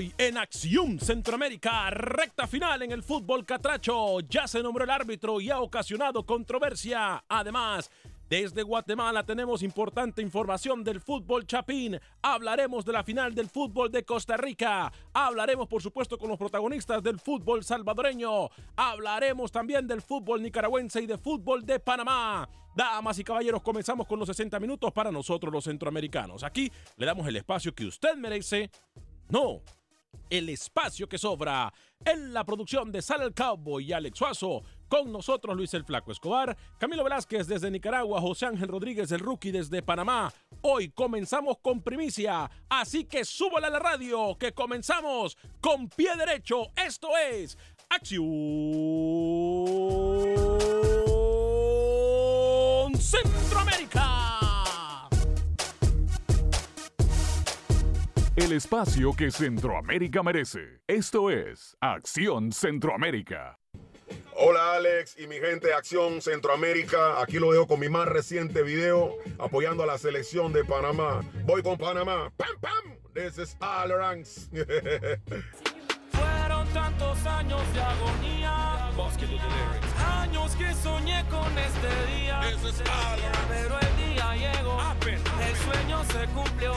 En Acción Centroamérica, recta final en el fútbol catracho. Ya se nombró el árbitro y ha ocasionado controversia. Además, desde Guatemala tenemos importante información del fútbol chapín. Hablaremos de la final del fútbol de Costa Rica. Hablaremos, por supuesto, con los protagonistas del fútbol salvadoreño. Hablaremos también del fútbol nicaragüense y de fútbol de Panamá. Damas y caballeros, comenzamos con los 60 minutos para nosotros los centroamericanos. Aquí le damos el espacio que usted merece. No, el espacio que sobra. En la producción de Sal el Cowboy y Alex Suazo. Con nosotros Luis el Flaco Escobar, Camilo Velázquez desde Nicaragua, José Ángel Rodríguez el Rookie desde Panamá. Hoy comenzamos con primicia, así que súbala a la radio, que comenzamos con pie derecho. Esto es Acción Centroamérica. El espacio que Centroamérica merece. Esto es Acción Centroamérica. Hola Alex y mi gente de Acción Centroamérica. Aquí lo dejo con mi más reciente video apoyando a la selección de Panamá. Voy con Panamá. ¡Pam, pam! This is all ranks. Fueron tantos años de agonía. Años que soñé con este día. Pero el día llegó. El sueño se cumplió.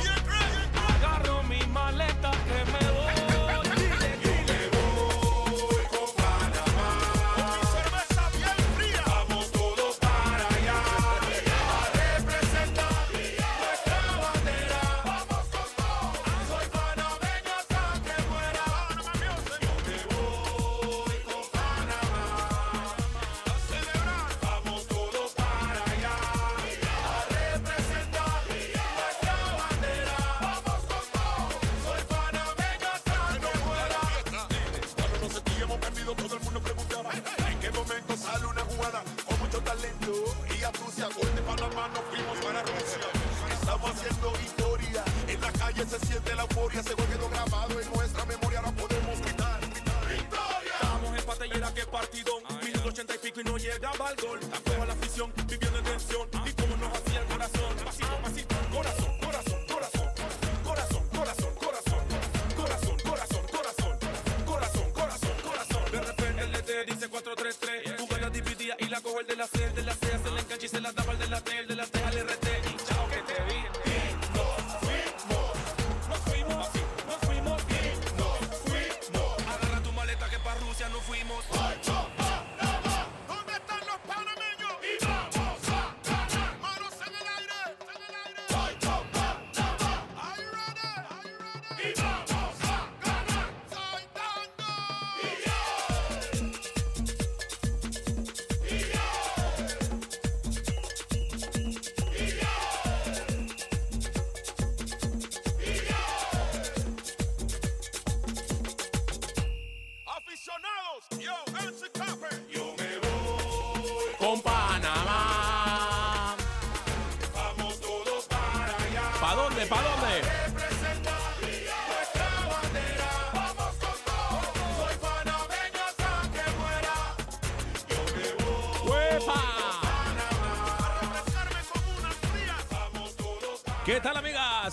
Haciendo historia. En la calle se siente la euforia. Se gol quedó grabado en nuestra memoria. Ahora podemos gritar. ¡Victoria! Estamos en pata y era que partidón. Minuto ochenta y pico y no llegaba al gol.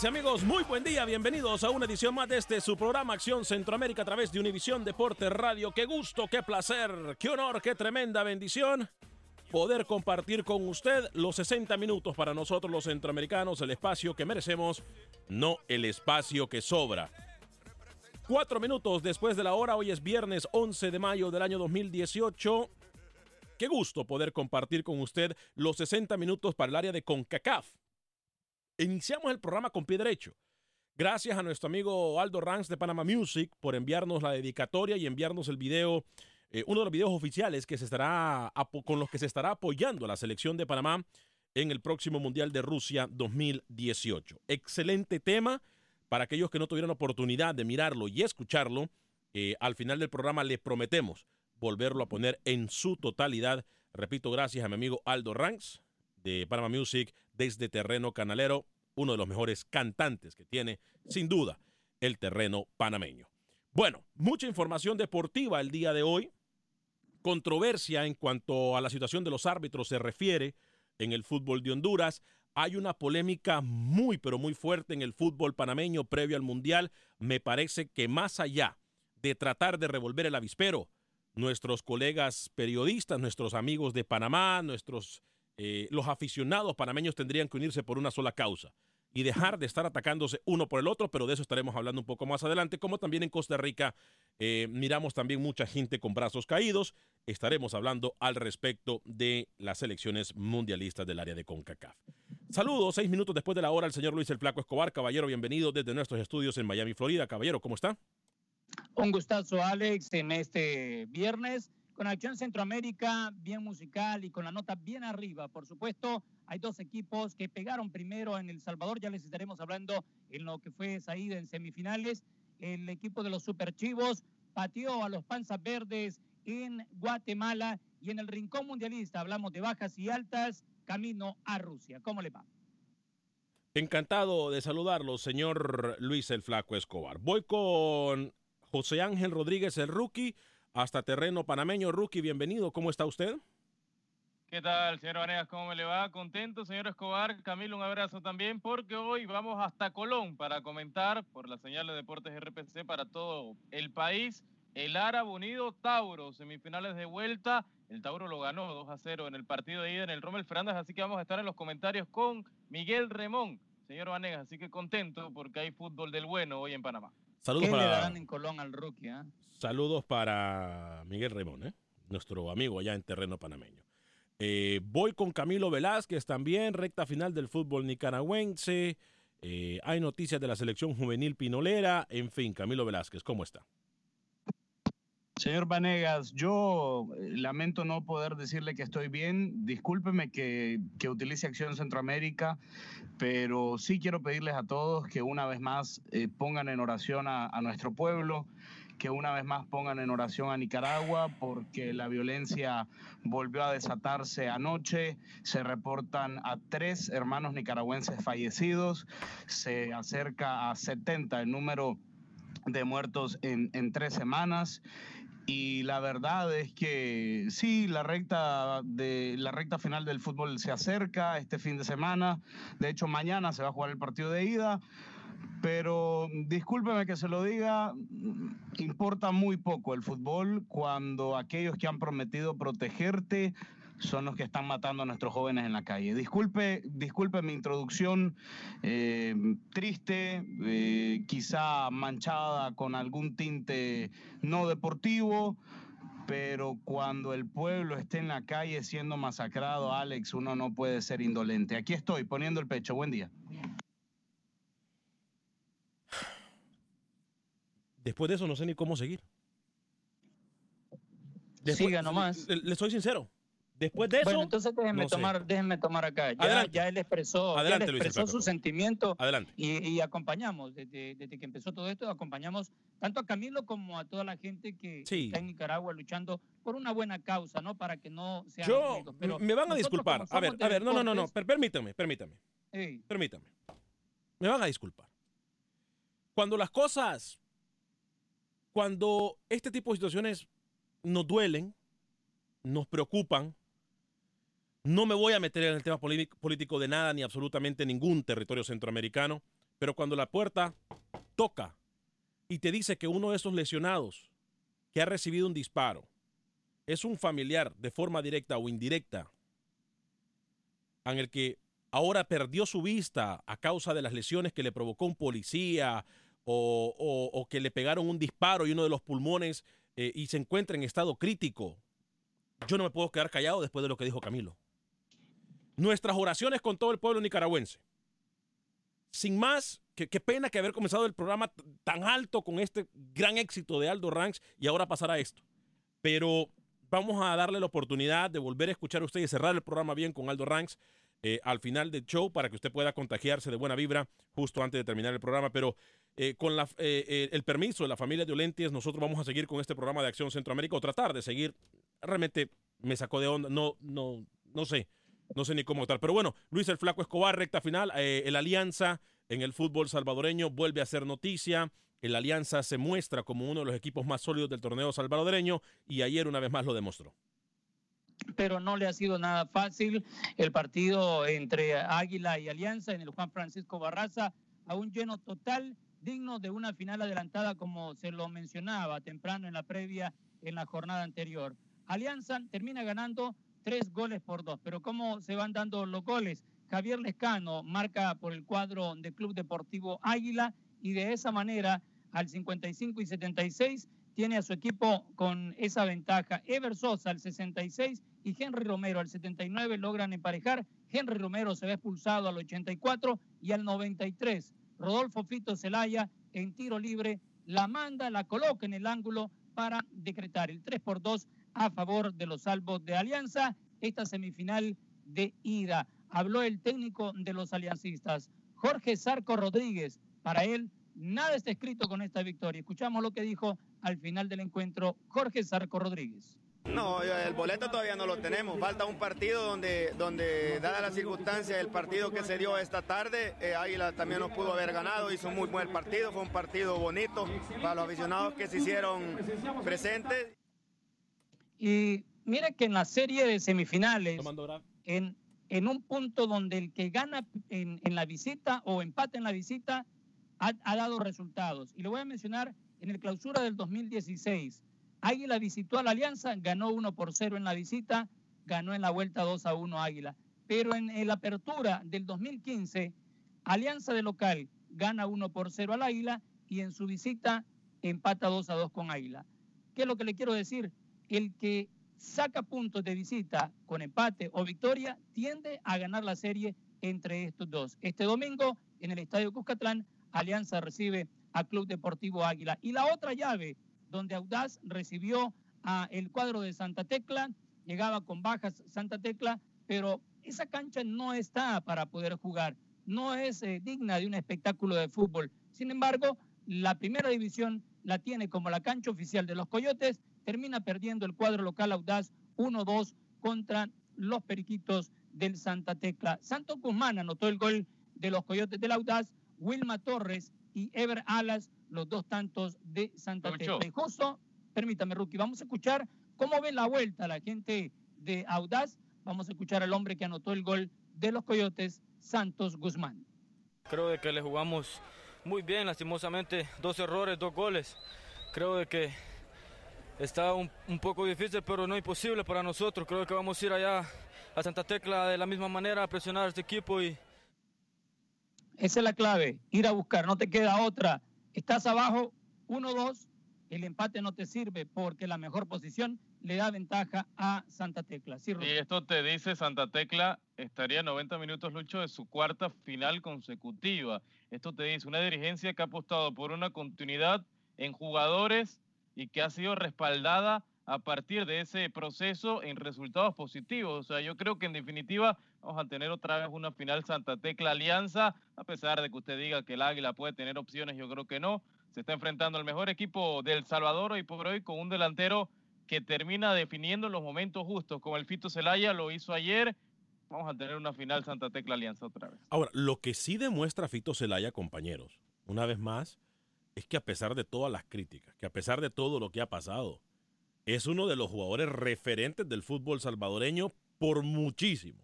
Amigos? Muy buen día, bienvenidos a una edición más de este su programa Acción Centroamérica a través de Univisión Deporte Radio. Qué gusto, qué placer, qué honor, qué tremenda bendición poder compartir con usted los 60 minutos para nosotros los centroamericanos, el espacio que merecemos, no el espacio que sobra. Cuatro minutos después de la hora, hoy es viernes 11 de mayo del año 2018. Qué gusto poder compartir con usted los 60 minutos para el área de CONCACAF. Iniciamos el programa con pie derecho. Gracias a nuestro amigo Aldo Ranks de Panama Music por enviarnos la dedicatoria y enviarnos el video, eh, uno de los videos oficiales que se estará con los que se estará apoyando a la selección de Panamá en el próximo Mundial de Rusia 2018. Excelente tema para aquellos que no tuvieron oportunidad de mirarlo y escucharlo. eh, al final del programa le prometemos volverlo a poner en su totalidad. Repito, gracias a mi amigo Aldo Ranks de Panama Music desde Terreno Canalero, uno de los mejores cantantes que tiene, sin duda, el terreno panameño. Bueno, mucha información deportiva el día de hoy. Controversia en cuanto a la situación de los árbitros se refiere en el fútbol de Honduras. Hay una polémica muy, pero muy fuerte en el fútbol panameño previo al Mundial. Me parece que más allá de tratar de revolver el avispero, nuestros colegas periodistas, nuestros amigos de Panamá, nuestros eh, los aficionados panameños tendrían que unirse por una sola causa y dejar de estar atacándose uno por el otro, pero de eso estaremos hablando un poco más adelante, como también en Costa Rica eh, miramos también mucha gente con brazos caídos, estaremos hablando al respecto de las elecciones mundialistas del área de CONCACAF. Saludos, seis minutos después de la hora, el señor Luis El Flaco Escobar, caballero, bienvenido desde nuestros estudios en Miami, Florida. Caballero, ¿cómo está? Un gustazo, Alex, en este viernes con Acción Centroamérica, bien musical y con la nota bien arriba. Por supuesto, hay dos equipos que pegaron primero en El Salvador, ya les estaremos hablando en lo que fue esa ida en semifinales. El equipo de los Super Chivos pateó a los Panzas Verdes en Guatemala y en el Rincón Mundialista hablamos de bajas y altas, camino a Rusia. ¿Cómo le va? Encantado de saludarlo, señor Luis El Flaco Escobar. Voy con José Ángel Rodríguez, el rookie, hasta terreno panameño. Rookie, bienvenido. ¿Cómo está usted? ¿Qué tal, señor Vanegas? ¿Cómo me le va? Contento, señor Escobar. Camilo, un abrazo también, porque hoy vamos hasta Colón para comentar por la señal de Deportes RPC para todo el país. El Árabe Unido Tauro, semifinales de vuelta. El Tauro lo ganó 2 a 0 en el partido de ida en el Rommel Fernández, así que vamos a estar en los comentarios con Miguel Remón, señor Vanegas. Así que contento porque hay fútbol del bueno hoy en Panamá. Saludos ¿Qué le para, darán en Colón al rookie? ah? saludos para Miguel Remón, ¿eh? nuestro amigo allá en terreno panameño. Eh, voy con Camilo Velázquez también, recta final del fútbol nicaragüense. Eh, hay noticias de la selección juvenil pinolera. En fin, Camilo Velázquez, ¿cómo está? Señor Vanegas, yo eh, lamento no poder decirle que estoy bien. Discúlpeme que, que utilice Acción Centroamérica, pero sí quiero pedirles a todos que una vez más eh, pongan en oración a, a nuestro pueblo, que una vez más pongan en oración a Nicaragua, porque la violencia volvió a desatarse anoche. Se reportan a tres hermanos nicaragüenses fallecidos. Se acerca a 70 el número de muertos en, en tres semanas. Y la verdad es que sí, la recta, de, la recta final del fútbol se acerca este fin de semana. De hecho, mañana se va a jugar el partido de ida. Pero discúlpeme que se lo diga, importa muy poco el fútbol cuando aquellos que han prometido protegerte son los que están matando a nuestros jóvenes en la calle. Disculpe, disculpe mi introducción eh, triste, eh, quizá manchada con algún tinte no deportivo, pero cuando el pueblo esté en la calle siendo masacrado, Alex, uno no puede ser indolente. Aquí estoy, poniendo el pecho. Buen día. Después de eso no sé ni cómo seguir. Siga nomás. Le, le soy sincero. Después de eso. Bueno, entonces déjenme no sé. tomar, déjenme tomar acá. Ya, él expresó, ya él Adelante, Luis expresó su sentimiento Adelante. y, y acompañamos desde, desde que empezó todo esto, acompañamos tanto a Camilo como a toda la gente que Sí. está en Nicaragua luchando por una buena causa, ¿no? Para que no sean Yo. Pero me van a disculpar. A ver, a ver, no, no, no, no. permítame, permítame. Permítame. Me van a disculpar. Cuando las cosas, cuando este tipo de situaciones nos duelen, nos preocupan, no me voy a meter en el tema polí- político de nada ni absolutamente ningún territorio centroamericano, pero cuando la puerta toca y te dice que uno de esos lesionados que ha recibido un disparo es un familiar de forma directa o indirecta en el que ahora perdió su vista a causa de las lesiones que le provocó un policía o que le pegaron un disparo y uno de los pulmones eh, y se encuentra en estado crítico. Yo no me puedo quedar callado después de lo que dijo Camilo. Nuestras oraciones con todo el pueblo nicaragüense. Sin más, qué, pena que haber comenzado el programa tan alto con este gran éxito de Aldo Ranks y ahora pasar a esto. Pero vamos a darle la oportunidad de volver a escuchar a usted y cerrar el programa bien con Aldo Ranks eh, al final del show para que usted pueda contagiarse de buena vibra justo antes de terminar el programa. Pero eh, con eh, eh, el permiso de la familia de Olentias, nosotros vamos a seguir con este programa de Acción Centroamérica o tratar de seguir. Realmente me sacó de onda, no, no, no sé. No sé ni cómo estar. Pero bueno, Luis el Flaco Escobar, recta final. Eh, el Alianza en el fútbol salvadoreño vuelve a ser noticia. El Alianza se muestra como uno de los equipos más sólidos del torneo salvadoreño y ayer una vez más lo demostró. pero no le ha sido nada fácil el partido entre Águila y Alianza en el Juan Francisco Barraza, a un lleno total, digno de una final adelantada como se lo mencionaba temprano en la previa en la jornada anterior. Alianza termina ganando tres goles por dos, pero ¿cómo se van dando los goles? Javier Lescano marca por el cuadro del Club Deportivo Águila y de esa manera al 55 y 76 tiene a su equipo con esa ventaja. Ever Sosa al 66 y Henry Romero al 79 logran emparejar. Henry Romero se ve expulsado al 84 y al 93. Rodolfo Fito Celaya en tiro libre la manda, la coloca en el ángulo para decretar el 3 por 2 a favor de los salvos de Alianza. Esta semifinal de ida. Habló el técnico de los aliancistas, Jorge Sarco Rodríguez. Para él, nada está escrito con esta victoria. Escuchamos lo que dijo al final del encuentro Jorge Sarco Rodríguez. No, el boleto todavía no lo tenemos. Falta un partido donde, donde dada la circunstancia del partido que se dio esta tarde, eh, Águila también nos pudo haber ganado. Hizo muy buen partido, fue un partido bonito para los aficionados que se hicieron presentes. Y mire que en la serie de semifinales, en, en un punto donde el que gana en, en la visita o empate en la visita ha, ha dado resultados. Y le voy a mencionar en el clausura del 2016. Águila visitó a la Alianza, ganó 1 por 0 en la visita, ganó en la vuelta 2 a 1 Águila. Pero en la apertura del 2015, Alianza de local gana 1 por 0 al Águila y en su visita empata 2 a 2 con Águila. ¿Qué es lo que le quiero decir? El que saca puntos de visita con empate o victoria tiende a ganar la serie entre estos dos. Este domingo en el Estadio Cuscatlán, Alianza recibe a Club Deportivo Águila. Y la otra llave, donde Audaz recibió a el cuadro de Santa Tecla, llegaba con bajas Santa Tecla, pero esa cancha no está para poder jugar, no es eh, digna de un espectáculo de fútbol. Sin embargo, la primera división la tiene como la cancha oficial de los Coyotes, termina perdiendo el cuadro local Audaz 1-2 contra los Periquitos del Santa Tecla. Santos Guzmán anotó el gol de los Coyotes del Audaz, Wilma Torres y Ever Alas, los dos tantos de Santa Tecla. Y justo, permítame, Rookie, vamos a escuchar cómo ve la vuelta la gente de Audaz. Vamos a escuchar al hombre que anotó el gol de los Coyotes, Santos Guzmán. Creo de que le jugamos muy bien, lastimosamente dos errores, dos goles. Creo de que está un, un poco difícil, pero no imposible para nosotros. Creo que vamos a ir allá a Santa Tecla de la misma manera a presionar a este equipo y Esa es la clave, ir a buscar, no te queda otra. Estás abajo 1-2, el empate no te sirve porque la mejor posición le da ventaja a Santa Tecla. Sí, Y esto te dice Santa Tecla estaría 90 minutos Lucho de su cuarta final consecutiva. Esto te dice una dirigencia que ha apostado por una continuidad en jugadores y que ha sido respaldada a partir de ese proceso en resultados positivos. O sea, yo creo que en definitiva vamos a tener otra vez una final Santa Tecla Alianza, a pesar de que usted diga que el Águila puede tener opciones, yo creo que no. Se está enfrentando al mejor equipo del Salvador hoy por hoy con un delantero que termina definiendo los momentos justos, como el Fito Celaya lo hizo ayer. Vamos a tener una final Santa Tecla Alianza otra vez. Ahora, lo que sí demuestra Fito Celaya, compañeros, una vez más, es que a pesar de todas las críticas, que a pesar de todo lo que ha pasado, es uno de los jugadores referentes del fútbol salvadoreño por muchísimo.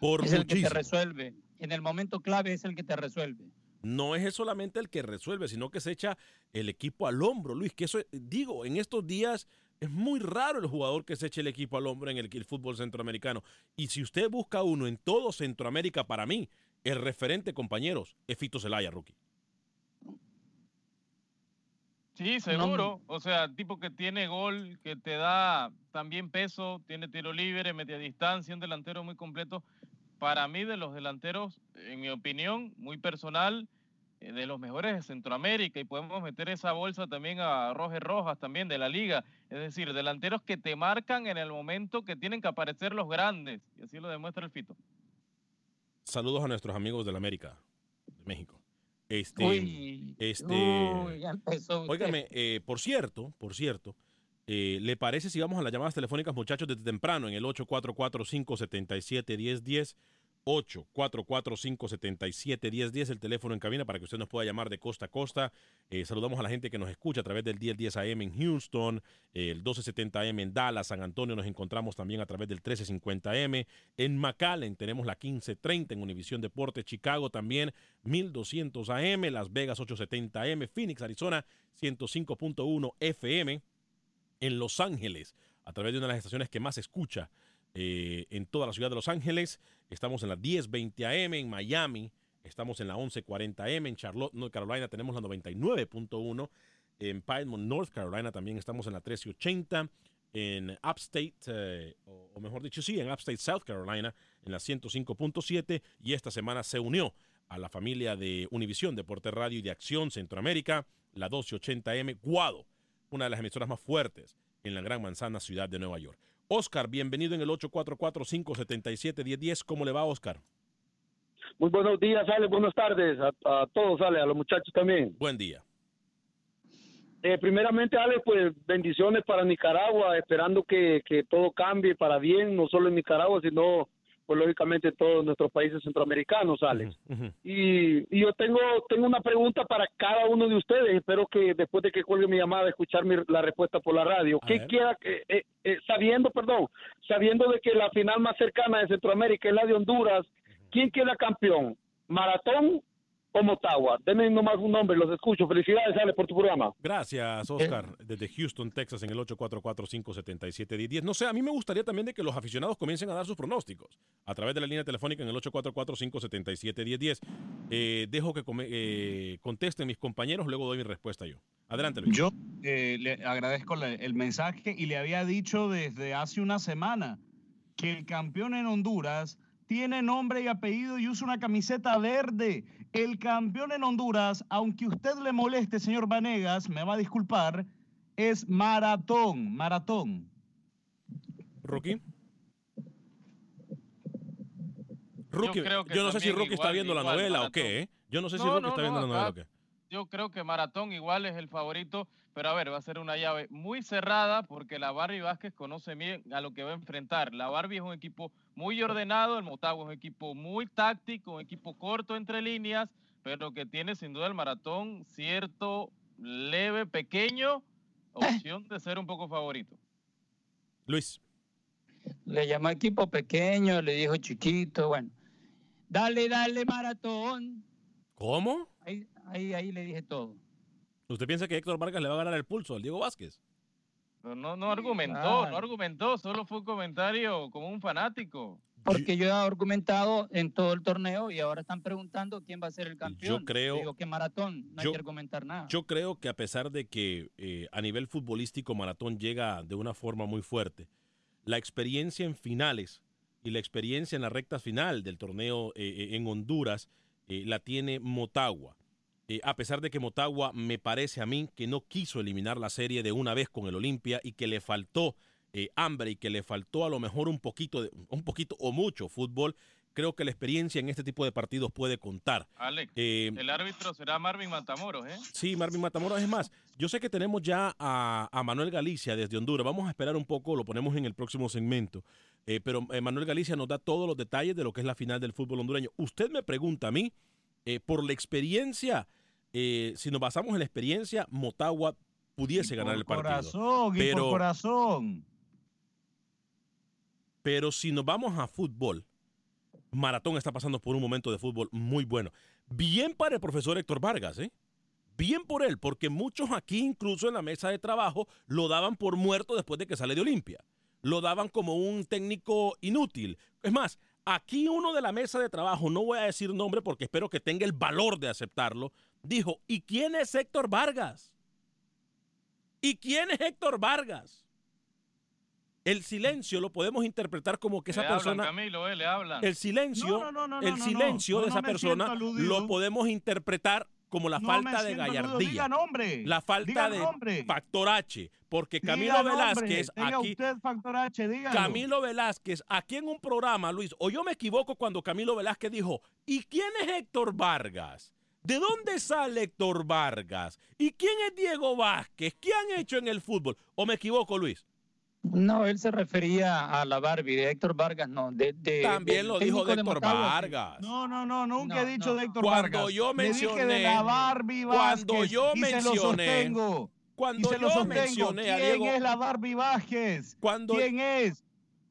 Por es el que te resuelve. En el momento clave es el que te resuelve. no es solamente el que resuelve, sino que se echa el equipo al hombro, Luis. Que eso, digo, en estos días es muy raro el jugador que se eche el equipo al hombro en el, el fútbol centroamericano. Y si usted busca uno en todo Centroamérica, para mí, el referente, compañeros, es Fito Celaya, rookie. Sí, seguro. O sea, tipo que tiene gol, que te da también peso, tiene tiro libre, media distancia, un delantero muy completo. Para mí, de los delanteros, en mi opinión, muy personal, eh, de los mejores de Centroamérica. Y podemos meter esa bolsa también a Roger Rojas, también de la liga. Es decir, delanteros que te marcan en el momento que tienen que aparecer los grandes. Y así lo demuestra el Fito. Saludos a nuestros amigos de la América, de México. Este, Uy, este, uy, ya empezó óigame, eh, por cierto, por cierto, eh, ¿le parece si vamos a las llamadas telefónicas, muchachos, desde temprano en el 844-577-1010? 844-577-1010, el teléfono en cabina para que usted nos pueda llamar de costa a costa. Eh, saludamos a la gente que nos escucha a través del 1010 AM en Houston, eh, el 1270 AM en Dallas, San Antonio nos encontramos también a través del 1350 AM. En McAllen tenemos la 1530 en Univisión Deporte, Chicago también 1200 AM, Las Vegas 870 AM, Phoenix, Arizona 105.1 FM en Los Ángeles, a través de una de las estaciones que más escucha eh, en toda la ciudad de Los Ángeles. Estamos en la 1020 AM en Miami, estamos en la 1140 AM en Charlotte, North Carolina, tenemos la 99.1. En Piedmont, North Carolina, también estamos en la 1380. En Upstate, eh, o, mejor dicho, sí, en Upstate, South Carolina, en la 105.7. Y esta semana se unió a la familia de Univisión, Deporte Radio y de Acción Centroamérica, la 1280M, Guado, una de las emisoras más fuertes en la Gran Manzana, ciudad de Nueva York. Oscar, bienvenido en el 844-577-1010. ¿Cómo le va, Oscar? Muy buenos días, Ale. Buenas tardes a, a todos, Ale, a los muchachos también. Buen día. Eh, primeramente, Ale, pues bendiciones para Nicaragua, esperando que, que todo cambie para bien, no solo en Nicaragua, sino, pues lógicamente, en todos nuestros países centroamericanos, Ale. Y, y yo tengo, tengo una pregunta para cada uno de ustedes. Espero que después de que cuelgue mi llamada, escuchar mi- la respuesta por la radio. ¿Qué ver. quiera, eh, eh, sabiendo, perdón, sabiendo de que la final más cercana de Centroamérica es la de Honduras, ¿quién queda campeón? ¿Maratón o Motagua? Denme nomás un nombre, los escucho. Felicidades, Ale, por tu programa. Gracias, Oscar, desde Houston, Texas, en el 844-577-1010. No sé, a mí me gustaría también de que los aficionados comiencen a dar sus pronósticos a través de la línea telefónica en el 844-577-1010. Eh, dejo que come- eh, contesten mis compañeros, luego doy mi respuesta yo. Adelante, Luis. Yo eh, le agradezco la- el mensaje y le había dicho desde hace una semana que el campeón en Honduras tiene nombre y apellido y usa una camiseta verde. El campeón en Honduras, aunque usted le moleste, señor Vanegas, me va a disculpar, es Maratón, Maratón. Rookie. Rookie, yo, creo que no sé si Rookie está viendo la novela o qué, ¿eh? Yo no sé si no, está no, viendo la novela o qué. Yo creo que Maratón igual es el favorito, pero a ver, va a ser una llave muy cerrada porque la Barbie Vázquez conoce bien a lo que va a enfrentar. La Barbie es un equipo muy ordenado, el Motagua es un equipo muy táctico, un equipo corto entre líneas, pero que tiene sin duda el Maratón cierto leve, pequeño opción de ser un poco favorito. Luis. Le llamó equipo pequeño, le dijo chiquito, bueno. Dale, dale, maratón. ¿Cómo? Ahí, Ahí, ahí le dije todo. ¿Usted piensa que Héctor Vargas le va a ganar el pulso al Diego Vázquez? No, no, no argumentó, no argumentó, solo fue un comentario como un fanático. Porque yo he argumentado en todo el torneo y ahora están preguntando quién va a ser el campeón. creo- Digo que maratón, no yo- hay que argumentar nada. Yo creo que a pesar de que eh, a nivel futbolístico Maratón llega de una forma muy fuerte, la experiencia en finales y la experiencia en la recta final del torneo eh, eh, en Honduras eh, la tiene Motagua. Eh, a pesar de que Motagua me parece a mí que no quiso eliminar la serie de una vez con el Olimpia y que le faltó eh, hambre y que le faltó a lo mejor un poquito, de, un poquito o mucho fútbol, creo que la experiencia en este tipo de partidos puede contar. Alex, Eh, el árbitro será Marvin Matamoros, ¿eh? Sí, Marvin Matamoros. Es más, yo sé que tenemos ya a, a Manuel Galicia desde Honduras. Vamos a esperar un poco, lo ponemos en el próximo segmento. Eh, pero Manuel Galicia nos da todos los detalles de lo que es la final del fútbol hondureño. Usted me pregunta a mí, eh, por la experiencia, eh, si nos basamos en la experiencia, Motagua pudiese ganar el partido. Corazón, y pero, por corazón. pero si nos vamos a fútbol, Maratón está pasando por un momento de fútbol muy bueno. Bien para el profesor Héctor Vargas, ¿eh? Bien por él, porque muchos aquí, incluso en la mesa de trabajo, lo daban por muerto después de que sale de Olimpia. Lo daban como un técnico inútil. Es más, aquí uno de la mesa de trabajo, no voy a decir nombre porque espero que tenga el valor de aceptarlo, dijo, ¿y quién es Héctor Vargas? ¿Y quién es Héctor Vargas? El silencio lo podemos interpretar como que esa le hablan, persona... Camilo, eh, le hablan. El silencio, No, no, no, no, el no, silencio no, de no esa persona aludido. lo podemos interpretar como la No falta de gallardía. Diga nombre. La falta Diga de nombre. factor H, porque Diga Camilo nombre, Velázquez tenga aquí usted factor H. Camilo Velázquez aquí en un programa, Luis, o yo me equivoco cuando Camilo Velázquez dijo, ¿y quién es Héctor Vargas? ¿De dónde sale Héctor Vargas? ¿Y quién es Diego Vázquez? ¿Qué han hecho en el fútbol? ¿O me equivoco, Luis? No, él se refería a la Barbie de Héctor Vargas, no. De, de- También lo dijo de Héctor. Vargas. No, no, no, nunca he dicho no. de Héctor Cuando Vargas. yo dije mencioné- de la Barbie cuando yo mencioné-. Cuando y se lo yo mencioné a ¿Quién Diego- es la Barbie Vázquez? Cuando- ¿Quién es?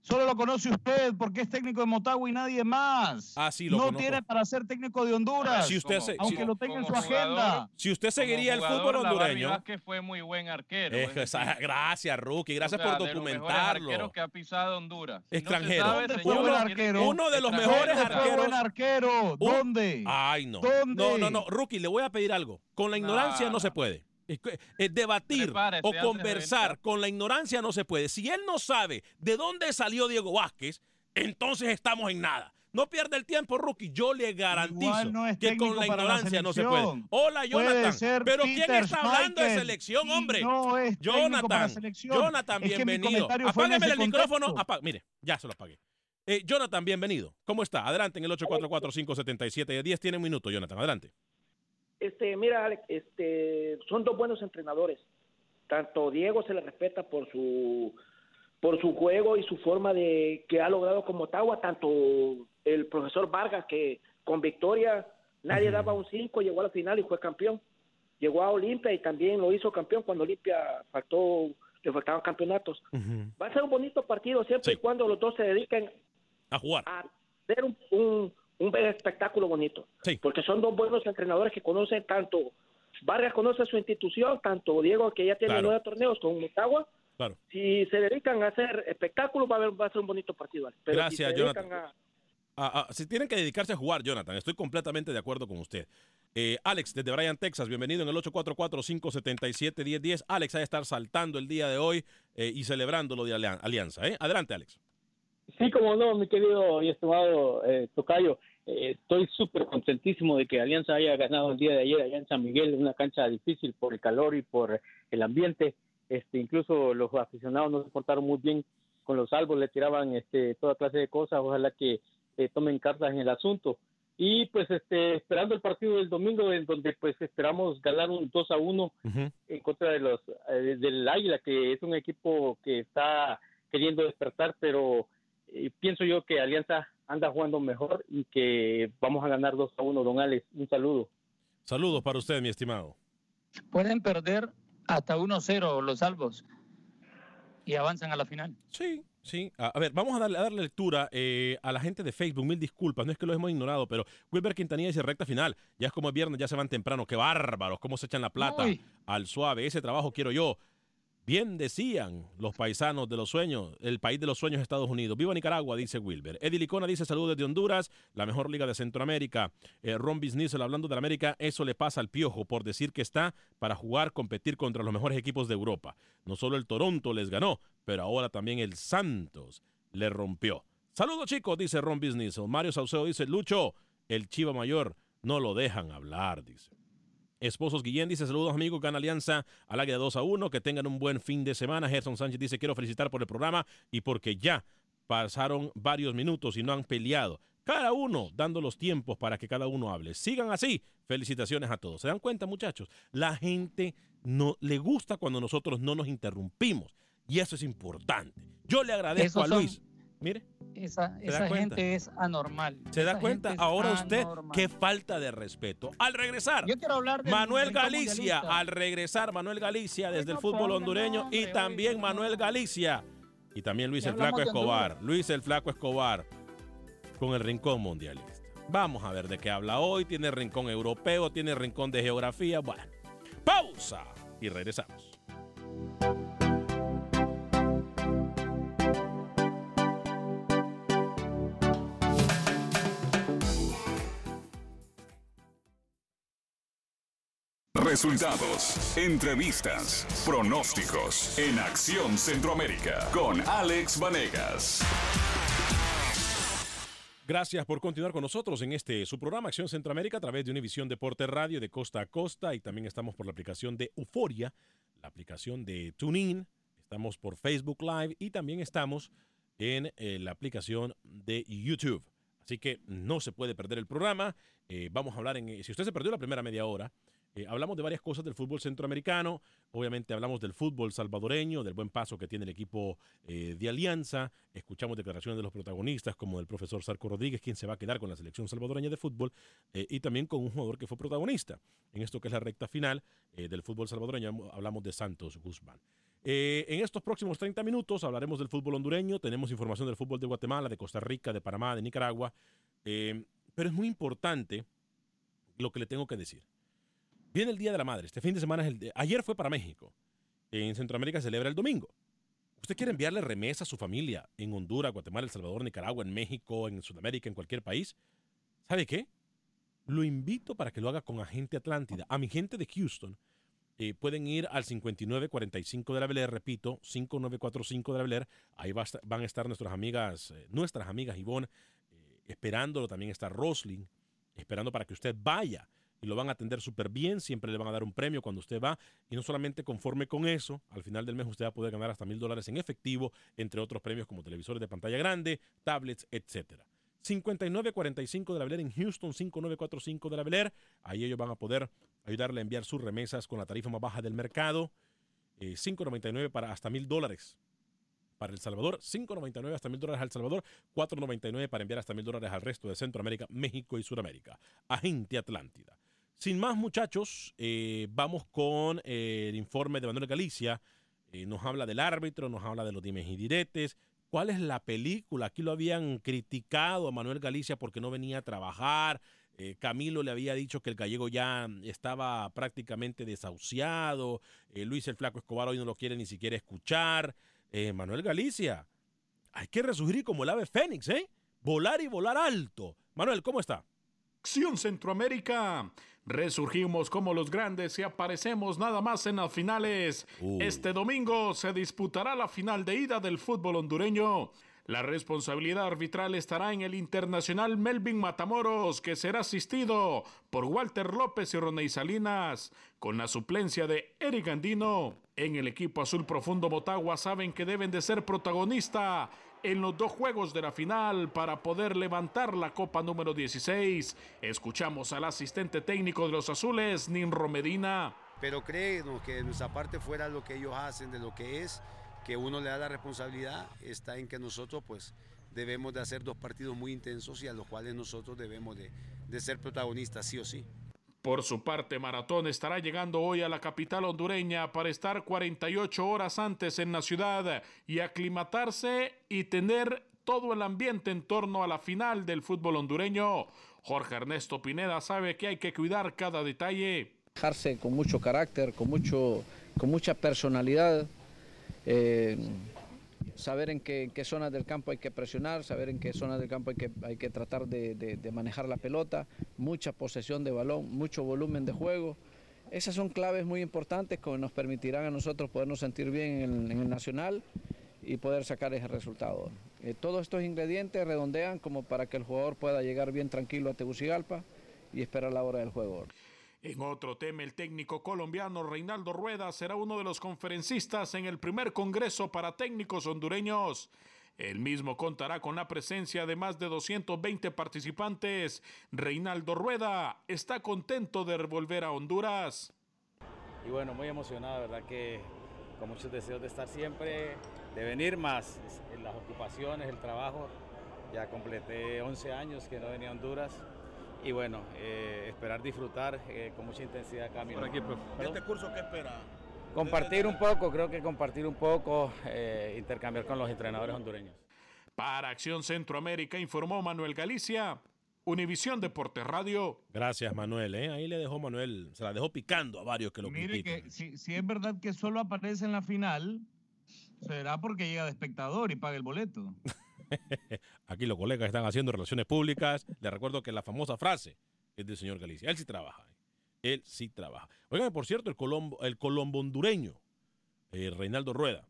Solo lo conoce usted porque es técnico de Motagua y nadie más. Ah, sí, lo no conozco. tiene para ser técnico de Honduras. Si usted se- aunque si- lo tenga en su jugador, agenda. Si usted seguiría el fútbol hondureño, Vázquez fue muy buen arquero. es es que gracias, Rookie, gracias o sea, por de los mejores documentarlo. arqueros que ha pisado Honduras. Si no Extranjero. sabe, ¿Dónde señores, fue buen tiene que- arquero? Uno de los extranjero. mejores ¿Dónde fue arqueros. buen arquero? ¿Dónde? Ay, no. ¿Dónde? No, no, no. Rookie, le voy a pedir algo. Con la ignorancia Nah. no se puede. Es debatir Prepárese o conversar con la ignorancia no se puede. Si él no sabe de dónde salió Diego Vázquez, entonces estamos en nada. No pierda el tiempo, Rookie. Yo le garantizo no que con la ignorancia no se puede. Hola, Puede Jonathan. ser Pero ¿quién está hablando de selección, hombre? no es técnico para Jonathan. selección. Jonathan, Es que mi bienvenido. Apágame el micrófono. mire, ya se lo apagué. Eh, Jonathan, bienvenido. ¿Cómo está? Adelante en el 844-577-10. Tiene un minuto, Jonathan. Adelante. Este, mira, Alex, este, son dos buenos entrenadores. Tanto Diego se le respeta por su por su juego y su forma de que ha logrado con Motagua, tanto el profesor Vargas que con victoria nadie daba un 5, llegó a la final y fue campeón. Llegó a Olimpia y también lo hizo campeón cuando Olimpia faltó le faltaban campeonatos. Va a ser un bonito partido siempre y cuando los dos se dediquen A jugar. a hacer un, un, un espectáculo bonito. Porque son dos buenos entrenadores que conocen tanto, Vargas conoce su institución, tanto Diego que ya tiene Claro. nueve torneos con Motagua. Claro. Si se dedican a hacer espectáculos va a, haber- va a ser un bonito partido. Pero Gracias, si se dedican Jonathan. a- Ah, ah, si tienen que dedicarse a jugar, Jonathan, estoy completamente de acuerdo con usted. Eh, Alex, desde Bryan, Texas, bienvenido en el 844-577-1010. Alex, a estar saltando el día de hoy eh, y celebrando lo de Alian- Alianza. ¿eh? Adelante, Alex. Sí, como no, mi querido y estimado eh, Tocayo, eh, estoy súper contentísimo de que Alianza haya ganado el día de ayer allá en San Miguel, una cancha difícil por el calor y por el ambiente. Este, incluso los aficionados no se portaron muy bien con los salvos, le tiraban este, toda clase de cosas. Ojalá que eh, tomen cartas en el asunto. Y pues este, esperando el partido del domingo, en donde pues esperamos ganar un 2 a 1 en contra de los eh, del Águila, que es un equipo que está queriendo despertar, pero pienso yo que Alianza anda jugando mejor y que vamos a ganar 2 a 1, don Alex. Un saludo. Saludos para usted, mi estimado. Pueden perder hasta 1-0 los salvos. y avanzan a la final. Sí, sí. A, a ver, vamos a darle, a darle lectura eh, a la gente de Facebook. Mil disculpas, no es que lo hemos ignorado, pero Wilber Quintanilla dice recta final. Ya es como es viernes, ya se van temprano. Qué bárbaros, cómo se echan la plata Uy. al suave. Ese trabajo quiero yo. Bien decían los paisanos de los sueños, el país de los sueños Estados Unidos. Viva Nicaragua, dice Wilber. Eddie Licona dice saludos desde Honduras, la mejor liga de Centroamérica. Eh, Ron Bisniesel hablando de la América, eso le pasa al piojo por decir que está para jugar, competir contra los mejores equipos de Europa. No solo el Toronto les ganó, pero ahora también el Santos le rompió. Saludos chicos, dice Ron Bisniesel. Mario Saucedo dice, Lucho, el Chiva Mayor, no lo dejan hablar, dice. Esposos Guillén dice saludos amigos, gana Alianza al águila 2 a 1, que tengan un buen fin de semana. Gerson Sánchez dice quiero felicitar por el programa y porque ya pasaron varios minutos y no han peleado. Cada uno dando los tiempos para que cada uno hable. Sigan así. Felicitaciones a todos. ¿Se dan cuenta muchachos? La gente no le gusta cuando nosotros no nos interrumpimos y eso es importante. Yo le agradezco Esos a son- Luis. Mire, Esa, gente es anormal. ¿se da Esa cuenta ahora usted anormal. qué falta de respeto? Al regresar, Yo quiero hablar Manuel Galicia, al regresar Manuel Galicia desde el fútbol hondureño y también oiga, Manuel Galicia y también Luis el Flaco Escobar. Luis el Flaco Escobar con el rincón mundialista. Vamos a ver de qué habla hoy, tiene rincón europeo, tiene rincón de geografía, bueno. Pausa y regresamos. Resultados, entrevistas, pronósticos en Acción Centroamérica con Alex Vanegas. Gracias por continuar con nosotros en este su programa Acción Centroamérica a través de Univisión Deporte Radio de costa a costa y también estamos por la aplicación de Euforia, la aplicación de TuneIn, estamos por Facebook Live y también estamos en eh, la aplicación de YouTube. Así que no se puede perder el programa. Eh, vamos a hablar en si usted se perdió la primera media hora, eh, hablamos de varias cosas del fútbol centroamericano, obviamente hablamos del fútbol salvadoreño, del buen paso que tiene el equipo eh, de Alianza, escuchamos declaraciones de los protagonistas como del profesor Sarco Rodríguez, quien se va a quedar con la selección salvadoreña de fútbol, eh, y también con un jugador que fue protagonista en esto que es la recta final del fútbol salvadoreño, hablamos de Santos Guzmán. En estos próximos 30 minutos hablaremos del fútbol hondureño, tenemos información del fútbol de Guatemala, de Costa Rica, de Panamá, de Nicaragua, pero es muy importante lo que le tengo que decir. Viene el Día de la Madre. Este fin de semana es el de- Ayer fue para México. En Centroamérica celebra el domingo. ¿Usted quiere enviarle remesa a su familia en Honduras, Guatemala, El Salvador, Nicaragua, en México, en Sudamérica, en cualquier país? ¿Sabe qué? Lo invito para que lo haga con Agente Atlántida. A mi gente de Houston eh, pueden ir al 5945 de la Bel repito, 5945 de la Bel. Ahí van a estar nuestras amigas, eh, nuestras amigas Ivonne, eh, esperándolo. También está Roslyn, esperando para que usted vaya y lo van a atender súper bien. Siempre le van a dar un premio cuando usted va. Y no solamente conforme con eso, al final del mes usted va a poder ganar hasta mil dólares en efectivo, entre otros premios como televisores de pantalla grande, tablets, etcétera. 5945 de la Bel Air en Houston, 5945 de la Bel Air. Ahí ellos van a poder ayudarle a enviar sus remesas con la tarifa más baja del mercado. Eh, 5.99 para hasta mil dólares para El Salvador, 5.99 hasta mil dólares al Salvador, 4.99 para enviar hasta mil dólares al resto de Centroamérica, México y Sudamérica. Agente Atlántida. Sin más, muchachos, eh, vamos con eh, el informe de Manuel Galicia. Eh, nos habla del árbitro, nos habla de los dimes y diretes. ¿Cuál es la película? Aquí lo habían criticado a Manuel Galicia porque no venía a trabajar. Camilo le había dicho que el gallego ya estaba prácticamente desahuciado. Luis el Flaco Escobar hoy no lo quiere ni siquiera escuchar. Manuel Galicia, hay que resurgir como el ave fénix, ¿eh? Volar y volar alto. Manuel, ¿cómo está? Acción Centroamérica. Resurgimos como los grandes y aparecemos nada más en las finales. Este domingo se disputará la final de ida del fútbol hondureño. La responsabilidad arbitral estará en el internacional Melvin Matamoros, que será asistido por Walter López y Roney Salinas, con la suplencia de Eric Andino. En el equipo azul profundo Motagua saben que deben de ser protagonista en los dos juegos de la final para poder levantar la Copa número 16. Escuchamos al asistente técnico de los azules, Ninro Medina. pero créenos que de nuestra parte fuera lo que ellos hacen, de lo que es, que uno le da la responsabilidad, está en que nosotros pues debemos de hacer dos partidos muy intensos y a los cuales nosotros debemos de, de ser protagonistas sí o sí. Por su parte, Maratón estará llegando hoy a la capital hondureña para estar 48 horas antes en la ciudad y aclimatarse y tener todo el ambiente en torno a la final del fútbol hondureño. Jorge Ernesto Pineda sabe que hay que cuidar cada detalle. Dejarse con mucho carácter, con, mucho, con mucha personalidad. eh, saber en qué, zonas del campo hay que presionar, saber en qué zonas del campo hay que, hay que tratar de, manejar la pelota, mucha posesión de balón, mucho volumen de juego. Esas son claves muy importantes que nos permitirán a nosotros podernos sentir bien en el, en el Nacional y poder sacar ese resultado. Eh, todos estos ingredientes redondean como para que el jugador pueda llegar bien tranquilo a Tegucigalpa y esperar la hora del juego. En otro tema, el técnico colombiano Reinaldo Rueda será uno de los conferencistas en el primer Congreso para Técnicos Hondureños. El mismo contará con la presencia de más de 220 participantes. Reinaldo Rueda está contento de volver a Honduras. y bueno, muy emocionado, verdad que con muchos deseos de estar siempre, de venir más, en las ocupaciones, el trabajo. Ya completé 11 años que no venía a Honduras y bueno, eh, esperar disfrutar eh, con mucha intensidad acá. Por aquí, profe. ¿Este curso qué espera? Compartir un poco, creo que compartir un poco, eh, intercambiar con los entrenadores hondureños. Para Acción Centroamérica informó Manuel Galicia, Univisión Deportes Radio. Gracias, Manuel. ¿eh? Ahí le dejó Manuel, se la dejó picando a varios que lo Mire critican. que si, si es verdad que solo aparece en la final, será porque llega de espectador y paga el boleto. Aquí los colegas están haciendo relaciones públicas. Les recuerdo que la famosa frase es del señor Galicia. Él sí trabaja. ¿eh? Él sí trabaja. Oigan, por cierto, el colombo, el colombo hondureño, eh, Reinaldo Rueda,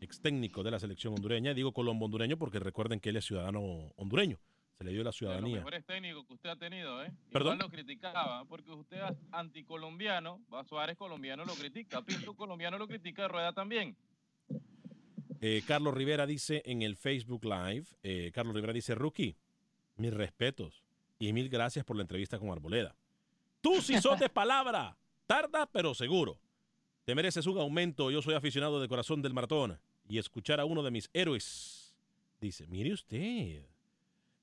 ex técnico de la selección hondureña. Digo colombo hondureño porque recuerden que él es ciudadano hondureño. Se le dio la De los ciudadanía. mejores técnicos que usted ha tenido, ¿eh? ¿Perdón? Igual lo criticaba, porque usted es anticolombiano, Suárez colombiano lo critica, Pinto colombiano lo critica, Rueda también. Eh, Carlos Rivera dice en el Facebook Live, eh, Carlos Rivera dice, Rookie, mis respetos y mil gracias por la entrevista con Arboleda. Tú sí sos palabra, tarda pero seguro. Te mereces un aumento, yo soy aficionado de corazón del maratón y escuchar a uno de mis héroes, dice, mire usted,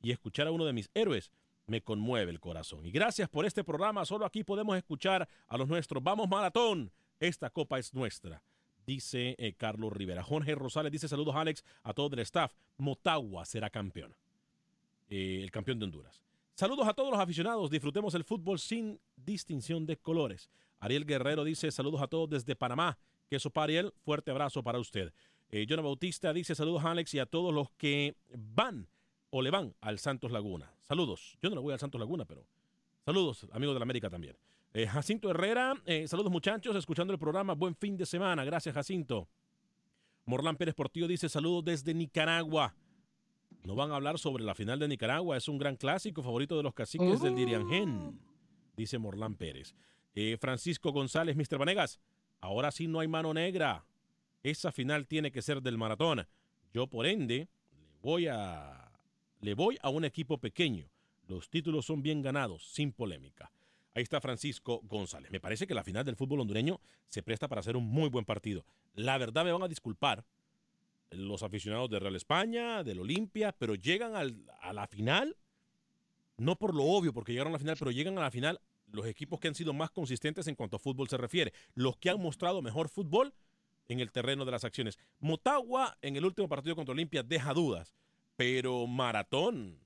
y escuchar a uno de mis héroes me conmueve el corazón. Y gracias por este programa, solo aquí podemos escuchar a los nuestros. Vamos maratón, esta copa es nuestra dice eh, Carlos Rivera. Jorge Rosales dice saludos Alex a todo el staff. Motagua será campeón. Eh, el campeón de Honduras. Saludos a todos los aficionados. Disfrutemos el fútbol sin distinción de colores. Ariel Guerrero dice saludos a todos desde Panamá. Que sopa Ariel, fuerte abrazo para usted. Eh, Jonah Bautista dice saludos a Alex y a todos los que van o le van al Santos Laguna. Saludos. Yo no le voy al Santos Laguna, pero saludos, amigos de la América también. Eh, Jacinto Herrera, eh, saludos muchachos, escuchando el programa. Buen fin de semana. Gracias, Jacinto. Morlán Pérez Portillo dice saludos desde Nicaragua. No van a hablar sobre la final de Nicaragua. Es un gran clásico favorito de los caciques del Diriangén, dice Morlán Pérez. Eh, Francisco González, Mr. Vanegas. Ahora sí no hay mano negra. Esa final tiene que ser del maratón. Yo, por ende, le voy a, le voy a un equipo pequeño. Los títulos son bien ganados, sin polémica. Ahí está Francisco González. Me parece que la final del fútbol hondureño se presta para hacer un muy buen partido. La verdad me van a disculpar los aficionados de Real España, del Olimpia, pero llegan a la final, no por lo obvio, porque llegaron a la final, pero llegan a la final los equipos que han sido más consistentes en cuanto a fútbol se refiere, los que han mostrado mejor fútbol en el terreno de las acciones. Motagua en el último partido contra Olimpia deja dudas, pero Maratón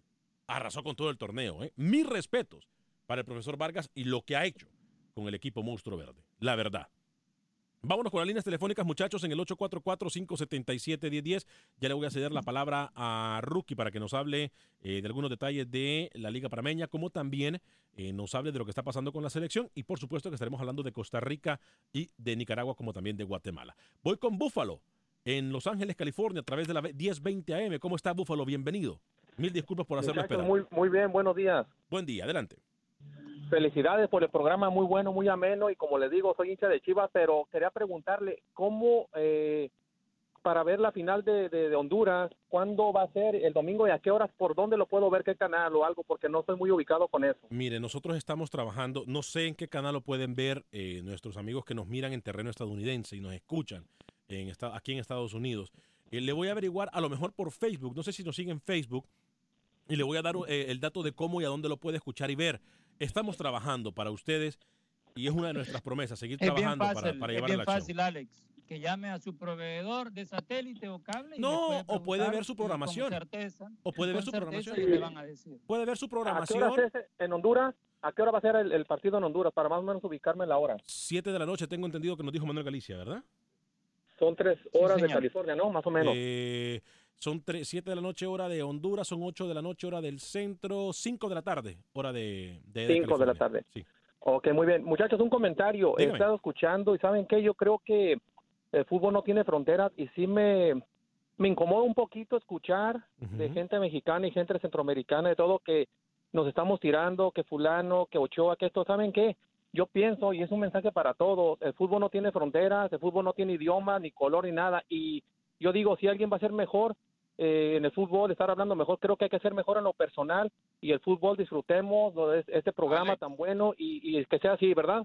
arrasó con todo el torneo. ¿eh? Mis respetos para el profesor Vargas y lo que ha hecho con el equipo Monstruo Verde. La verdad. Vámonos con las líneas telefónicas, muchachos, en el 844-577-1010. Ya le voy a ceder la palabra a Rookie para que nos hable eh, de algunos detalles de la Liga Parameña, como también eh, nos hable de lo que está pasando con la selección y, por supuesto, que estaremos hablando de Costa Rica y de Nicaragua, como también de Guatemala. Voy con Búfalo en Los Ángeles, California, a través de la 1020 AM. ¿Cómo está Búfalo? Bienvenido. Mil disculpas por hacerlo esperar. muy, muy bien, buenos días. Buen día, adelante. Felicidades por el programa, muy bueno, muy ameno y como les digo, soy hincha de Chivas, pero quería preguntarle cómo eh, para ver la final de, de- de Honduras, ¿cuándo va a ser el domingo y a qué horas? ¿Por dónde lo puedo ver? ¿Qué canal o algo? Porque no estoy muy ubicado con eso. Mire, nosotros estamos trabajando, no sé en qué canal lo pueden ver eh, nuestros amigos que nos miran en terreno estadounidense y nos escuchan en esta- aquí en Estados Unidos. Eh, le voy a averiguar a lo mejor por Facebook, no sé si nos siguen en Facebook, y le voy a dar eh, el dato de cómo y a dónde lo puede escuchar y ver. Estamos trabajando para ustedes y es una de nuestras promesas, seguir Es trabajando fácil, para, para es llevar la acción. fácil, Alex. Que llame a su proveedor de satélite o cable. y No, o puede ver su con programación. certeza- O puede ver su programación. ellos le van a decir. Puede ver su ¿A qué hora programación. es en Honduras? ¿A qué hora va a ser el, el partido en Honduras? Para más o menos ubicarme en la hora. 7 de la noche, tengo entendido que nos dijo Manuel Galicia, ¿verdad? Son tres horas de. California, ¿no? Más o menos. Eh, son 7 de la noche hora de Honduras, son 8 de la noche hora del centro, 5 de la tarde hora de, de, de Cinco de la tarde. Sí. Ok, muy bien. Muchachos, un comentario. He estado escuchando y ¿saben qué? Yo creo que el fútbol no tiene fronteras y sí me, me incomoda un poquito escuchar de gente mexicana y gente centroamericana de todo que nos estamos tirando, que fulano, que Ochoa, que esto. ¿Saben qué? Yo pienso, y es un mensaje para todos, el fútbol no tiene fronteras, el fútbol no tiene idioma, ni color, ni nada. Y yo digo, si alguien va a ser mejor eh, en el fútbol, estar hablando mejor, creo que hay que ser mejor en lo personal y el fútbol disfrutemos de este programa tan bueno y, y que sea así, ¿verdad?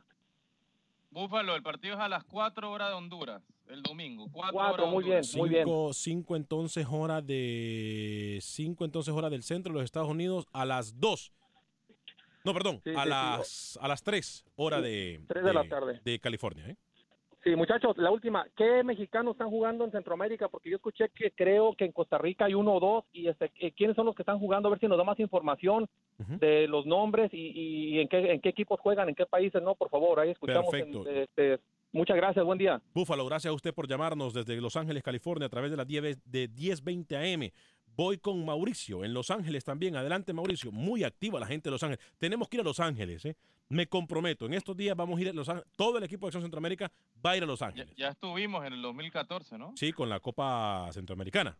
Búfalo, el partido es a las 4 horas de Honduras, el domingo. 4 Cuatro, horas de muy bien, Honduras. muy bien. 5 entonces hora de 5 entonces hora del centro de los Estados Unidos a las 2. No, perdón, Sí, a sí, sí. las a las 3 hora de Tres de la tarde. de California, ¿eh? Sí, muchachos, la última, ¿qué mexicanos están jugando en Centroamérica? Porque yo escuché que creo que en Costa Rica hay uno o dos, y este, eh, ¿quiénes son los que están jugando? A ver si nos da más información de los nombres y, y en, qué, en qué equipos juegan, en qué países, ¿no? Por favor, ahí escuchamos. en- Perfecto. este, muchas gracias, buen día. Búfalo, gracias a usted por llamarnos desde Los Ángeles, California, a través de las 10, de 1020 AM. Voy con Mauricio en Los Ángeles también. Adelante, Mauricio. Muy activa la gente de Los Ángeles. Tenemos que ir a Los Ángeles, ¿eh? Me comprometo. En estos días vamos a ir a Los Ángeles. Todo el equipo de Acción Centroamérica va a ir a Los Ángeles. ya estuvimos en el 2014, ¿no? Sí, con la Copa Centroamericana.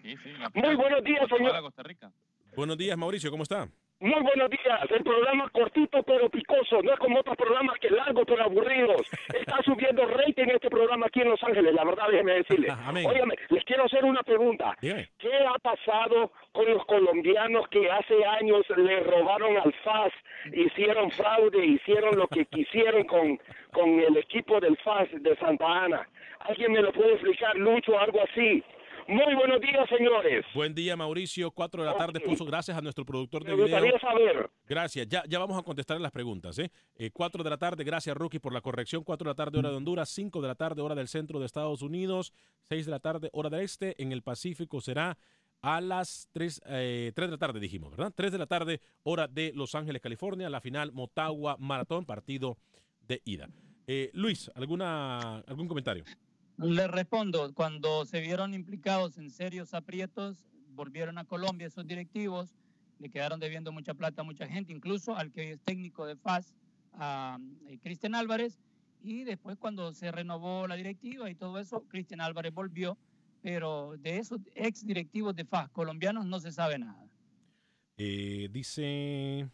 Sí, sí. la Muy buenos días, señor. Costa Rica. Buenos días, Mauricio. ¿Cómo está? Muy buenos días. El programa cortito pero picoso. No es como otros programas que largos pero aburridos. Está subiendo rating este programa aquí en Los Ángeles. La verdad, déjeme decirle. Óigame, les quiero hacer una pregunta. Dígame. ¿Qué ha pasado con los colombianos que hace años le robaron al FAS, hicieron fraude, hicieron lo que quisieron con, con el equipo del FAS de Santa Ana? ¿Alguien me lo puede explicar, Lucho, algo así? Muy buenos días, señores. Buen día, Mauricio. 4 de la tarde puso gracias a nuestro productor de Me video. gustaría saber. Gracias. Ya, ya vamos a contestar las preguntas. ¿eh? Eh, 4 de la tarde, gracias, Rookie, por la corrección. 4 de la tarde, hora de Honduras. 5 de la tarde, hora del centro de Estados Unidos. 6 de la tarde, hora del este. En el Pacífico será a las 3, eh, 3 de la tarde, dijimos, ¿verdad? 3 de la tarde, hora de Los Ángeles, California. La final Motagua Maratón, partido de ida. Eh, Luis, ¿alguna, ¿algún comentario? Le respondo, cuando se vieron implicados en serios aprietos, volvieron a Colombia esos directivos, le quedaron debiendo mucha plata a mucha gente, incluso al que es técnico de FAS, a eh, Cristian Álvarez, y después cuando se renovó la directiva y todo eso, Cristian Álvarez volvió, pero de esos ex directivos de FAS colombianos no se sabe nada. Eh, dice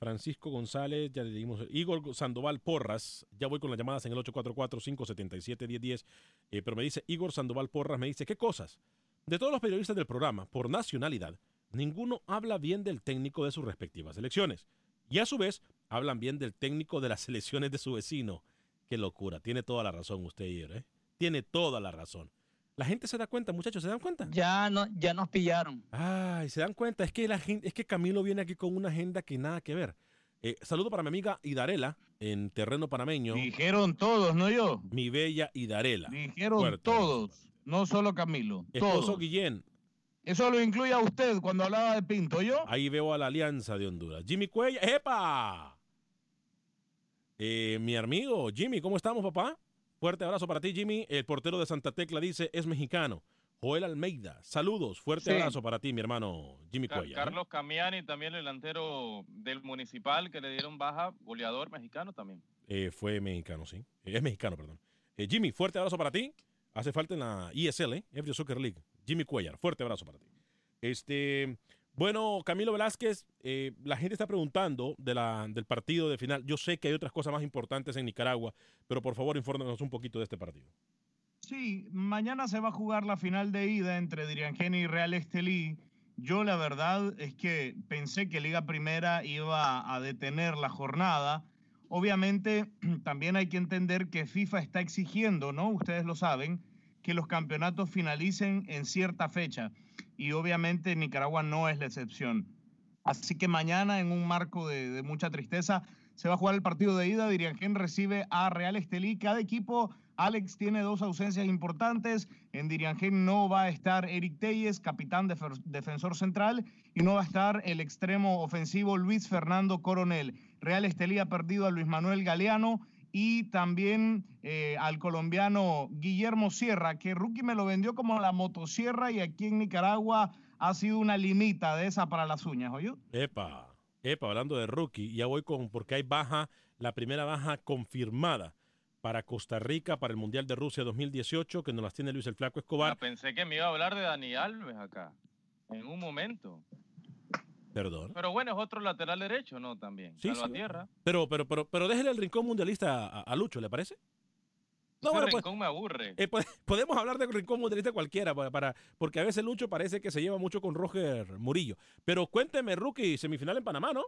Francisco González, ya le dimos. Igor Sandoval Porras, ya voy con las llamadas en el 844-577-1010. eh, pero me dice Igor Sandoval Porras, me dice, ¿qué cosas? De todos los periodistas del programa, por nacionalidad, ninguno habla bien del técnico de sus respectivas selecciones. Y a su vez, hablan bien del técnico de las selecciones de su vecino. Qué locura, tiene toda la razón usted, Igor, ¿eh? Tiene toda la razón. La gente se da cuenta, muchachos, ¿se dan cuenta? Ya, no, ya nos pillaron. Ay, se dan cuenta, es que la gente, es que Camilo viene aquí con una agenda que nada que ver. Eh, saludo para mi amiga Idarela en terreno panameño. Dijeron todos, no yo. Mi bella Idarela. Dijeron Fuerte. todos, no solo Camilo. Esposo Todos. Guillén. Eso lo incluye a usted cuando hablaba de Pinto, ¿yo? Ahí veo a la Alianza de Honduras. Jimmy Cuella, ¡epa! Eh, mi amigo Jimmy, ¿cómo estamos, papá? Fuerte abrazo para ti, Jimmy. El portero de Santa Tecla dice, es mexicano. Joel Almeida, saludos. Fuerte Sí. abrazo para ti, mi hermano Jimmy Car- Cuella. ¿eh? Carlos Camiani, también el delantero del Municipal, que le dieron baja, goleador mexicano también. Eh, fue mexicano, sí. Eh, es mexicano, perdón. Eh, Jimmy, fuerte abrazo para ti. Hace falta en la ESL, ¿eh? Every Soccer League. Jimmy Cuellar, fuerte abrazo para ti. Este, bueno, Camilo Velázquez, eh, la gente está preguntando de la, del partido de final. Yo sé que hay otras cosas más importantes en Nicaragua, pero por favor, infórmenos un poquito de este partido. Sí, mañana se va a jugar la final de ida entre Diriangeni y Real Estelí. Yo la verdad es que pensé que Liga Primera iba a detener la jornada. Obviamente también hay que entender que FIFA está exigiendo, ¿no? Ustedes lo saben, que los campeonatos finalicen en cierta fecha. Y obviamente Nicaragua no es la excepción. Así que mañana, en un marco de, mucha tristeza, se va a jugar el partido de ida. Diriangén recibe a Real Estelí. Cada equipo, Alex, tiene dos ausencias importantes. En Diriangén no va a estar Eric Telles, capitán defensor central, y no va a estar el extremo ofensivo Luis Fernando Coronel. Real Estelí ha perdido a Luis Manuel Galeano y también eh, al colombiano Guillermo Sierra, que Rookie me lo vendió como la motosierra y aquí en Nicaragua ha sido una limita de esa para las uñas, ¿oyó? Epa, epa, hablando de rookie, ya voy con, porque hay baja, la primera baja confirmada para Costa Rica para el Mundial de Rusia 2018, que nos las tiene Luis el Flaco Escobar. Ah, pensé que me iba a hablar de Dani Alves acá, en un momento. Perdón. Pero bueno, es otro lateral derecho, ¿no? También. Sí, Salva sí. tierra. Pero, pero, pero, pero déjele el rincón mundialista a, a Lucho, ¿le parece? No, bueno, pues, rincón me aburre. eh, pod- podemos hablar de rincón mundialista cualquiera, para, para- porque a veces Lucho parece que se lleva mucho con Roger Murillo. Pero cuénteme, Rookie, semifinal en Panamá, ¿no?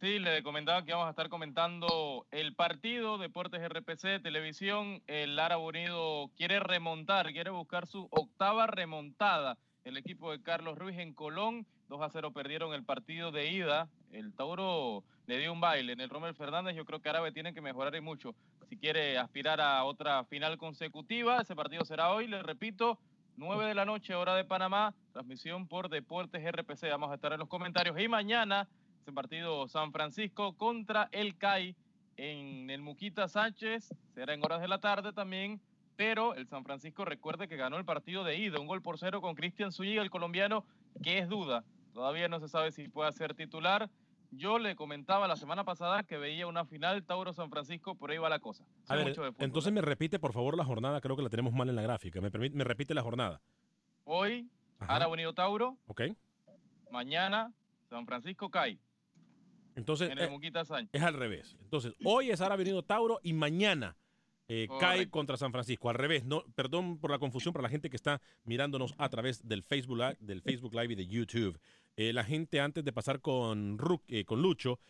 Sí, le comentaba que vamos a estar comentando el partido Deportes RPC Televisión. El Árabe Unido quiere remontar, quiere buscar su octava remontada. El equipo de Carlos Ruiz en Colón, 2 a 0 perdieron el partido de ida. El Tauro le dio un baile en el Romel Fernández. Yo creo que Árabe tiene que mejorar y mucho si quiere aspirar a otra final consecutiva. Ese partido será hoy, le repito, 9 de la noche, hora de Panamá. Transmisión por Deportes RPC. Vamos a estar en los comentarios. Y mañana ese partido San Francisco contra el CAI en el Muquita Sánchez. Será en horas de la tarde también. Pero el San Francisco recuerde que ganó el partido de ida, un gol por cero con Cristian Zúñiga, el colombiano, que es duda. Todavía no se sabe si puede ser titular. Yo le comentaba la semana pasada que veía una final Tauro-San Francisco, por ahí va la cosa. A Sé ver, mucho de entonces me repite, por favor, la jornada. Creo que la tenemos mal en la gráfica. Me, permite, me repite la jornada. Hoy, Ajá. Árabe Unido Tauro. ¿Ok? Mañana, San Francisco CAI. Entonces, En el eh, Muquita Sánchez. es al revés. Entonces, hoy es Árabe Unido Tauro y mañana eh, cae contra San Francisco. Al revés. No, perdón por la confusión para la gente que está mirándonos a través del Facebook, Live- del Facebook Live y de YouTube. Eh, la gente, antes de pasar con, Ru- eh, con Lucho,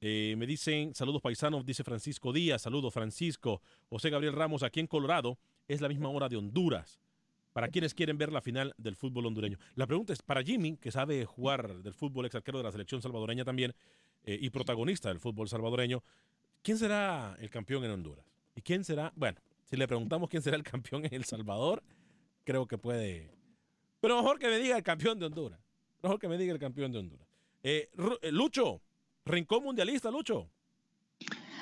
eh, me dicen, saludos paisanos, dice Francisco Díaz, saludos Francisco. José Gabriel Ramos, aquí en Colorado, es la misma hora de Honduras. Para quienes quieren ver la final del fútbol hondureño. La pregunta es, para Jimmy, que sabe jugar del fútbol, ex arquero de la selección salvadoreña también, eh, y protagonista del fútbol salvadoreño, ¿quién será el campeón en Honduras? ¿Y quién será? Bueno, si le preguntamos quién será el campeón en El Salvador, creo que puede... Pero mejor que me diga el campeón de Honduras. Mejor que me diga el campeón de Honduras. Eh, eh, Lucho, Rincón Mundialista, Lucho.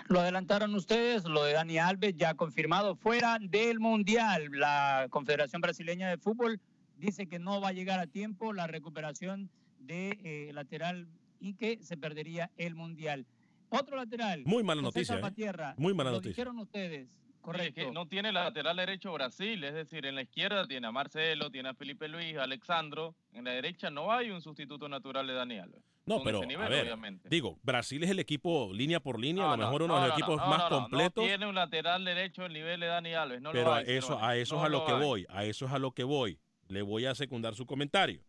Lo adelantaron ustedes, lo de Dani Alves ya confirmado fuera del Mundial. La Confederación Brasileña de Fútbol dice que no va a llegar a tiempo la recuperación de eh, lateral y que se perdería el Mundial. Otro lateral. Muy mala José noticia, ¿eh? Muy mala lo noticia. dijeron ustedes, correcto. que no tiene lateral derecho Brasil, es decir, en la izquierda tiene a Marcelo, tiene a Felipe Luis, a Alexandro, en la derecha no hay un sustituto natural de Dani Alves. No, pero nivel, a ver, obviamente. digo, Brasil es el equipo línea por línea, a lo mejor uno no, de los no, equipos no, más completos. No tiene un lateral derecho al nivel de Dani Alves, no pero lo a eso, a eso No es a lo que hay. voy, a eso es a lo que voy. Le voy a secundar su comentario.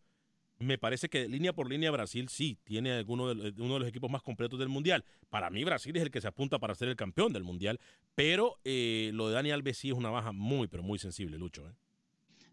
Me parece que línea por línea Brasil sí tiene alguno de, uno de los equipos más completos del Mundial. Para mí Brasil es el que se apunta para ser el campeón del Mundial, pero eh, lo de Dani Alves sí es una baja muy, pero muy sensible, Lucho. ¿eh?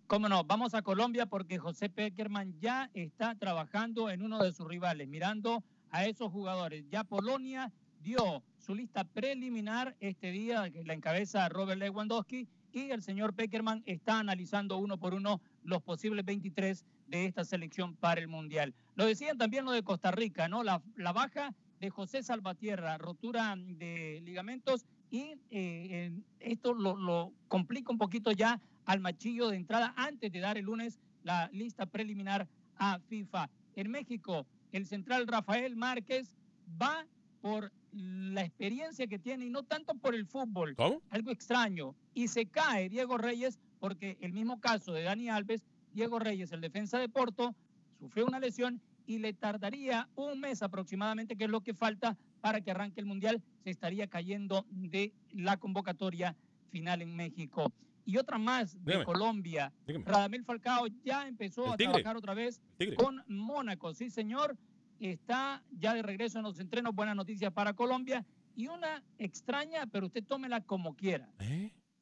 Cómo no, vamos a Colombia porque José Peckerman ya está trabajando en uno de sus rivales, mirando a esos jugadores. Ya Polonia dio su lista preliminar este día, que la encabeza Robert Lewandowski, y el señor Peckerman está analizando uno por uno los posibles 23 de esta selección para el Mundial. Lo decían también lo de Costa Rica, ¿no? La, la baja de José Salvatierra, rotura de ligamentos, y eh, esto lo, lo complica un poquito ya al machillo de entrada antes de dar el lunes la lista preliminar a FIFA. En México, el central Rafael Márquez va por la experiencia que tiene y no tanto por el fútbol. Algo extraño. Y se cae Diego Reyes porque el mismo caso de Dani Alves, Diego Reyes, el defensa de Porto, sufrió una lesión y le tardaría un mes aproximadamente, que es lo que falta para que arranque el Mundial. Se estaría cayendo de la convocatoria final en México. Y otra más de Dígame. Colombia. Dígame. Radamel Falcao ya empezó a trabajar otra vez con Mónaco. Sí, señor. Está ya de regreso en los entrenos. Buenas noticias para Colombia. Y una extraña, pero usted tómela como quiera.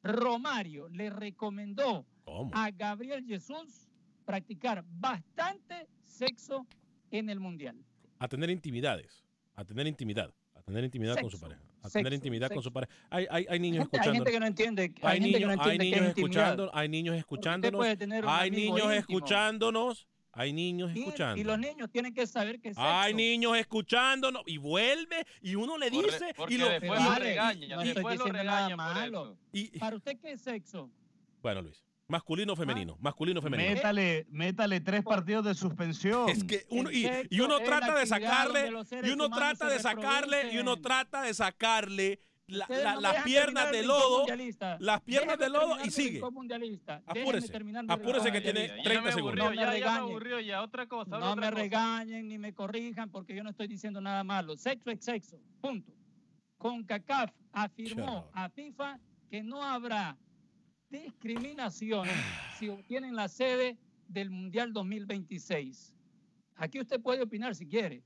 Romario le recomendó ¿Cómo? a Gabriel Jesús practicar bastante sexo en el Mundial. A tener intimidades. A tener intimidad. A tener intimidad con su pareja. A tener sexo, intimidad con su pareja. Hay, hay, hay niños Gente- hay escuchando. gente que no entiende- hay Hay gente que niños, no hay entiende niños es intimidad. escuchando, hay niños escuchándonos. puede tener un Hay amigo niños íntimo. escuchándonos. Hay niños Y, escuchando. y los niños tienen que saber que es Hay sexo. niños escuchándonos y vuelve y uno le dice y lo después y- lo y- no malo. Y- ¿Para usted qué es sexo? Bueno, Luis, masculino o femenino, masculino o femenino. Métale, métale tres partidos de suspensión. Es que uno, y, y uno trata de sacarle, y uno trata de sacarle, y uno trata de sacarle la- Ustedes la- no me las piernas de lodo, las piernas de lodo y sigue. Apúrese, que tiene mundialista. 30 segundos. No me ya, ya me regañen. aburrió ya. Otra cosa. No otra me cosa. regañen ni me corrijan porque yo no estoy diciendo nada malo. Sexo es sexo. Punto. CONCACAF afirmó a FIFA que no habrá discriminación si obtienen la sede del Mundial 2026. Aquí usted puede opinar si quiere.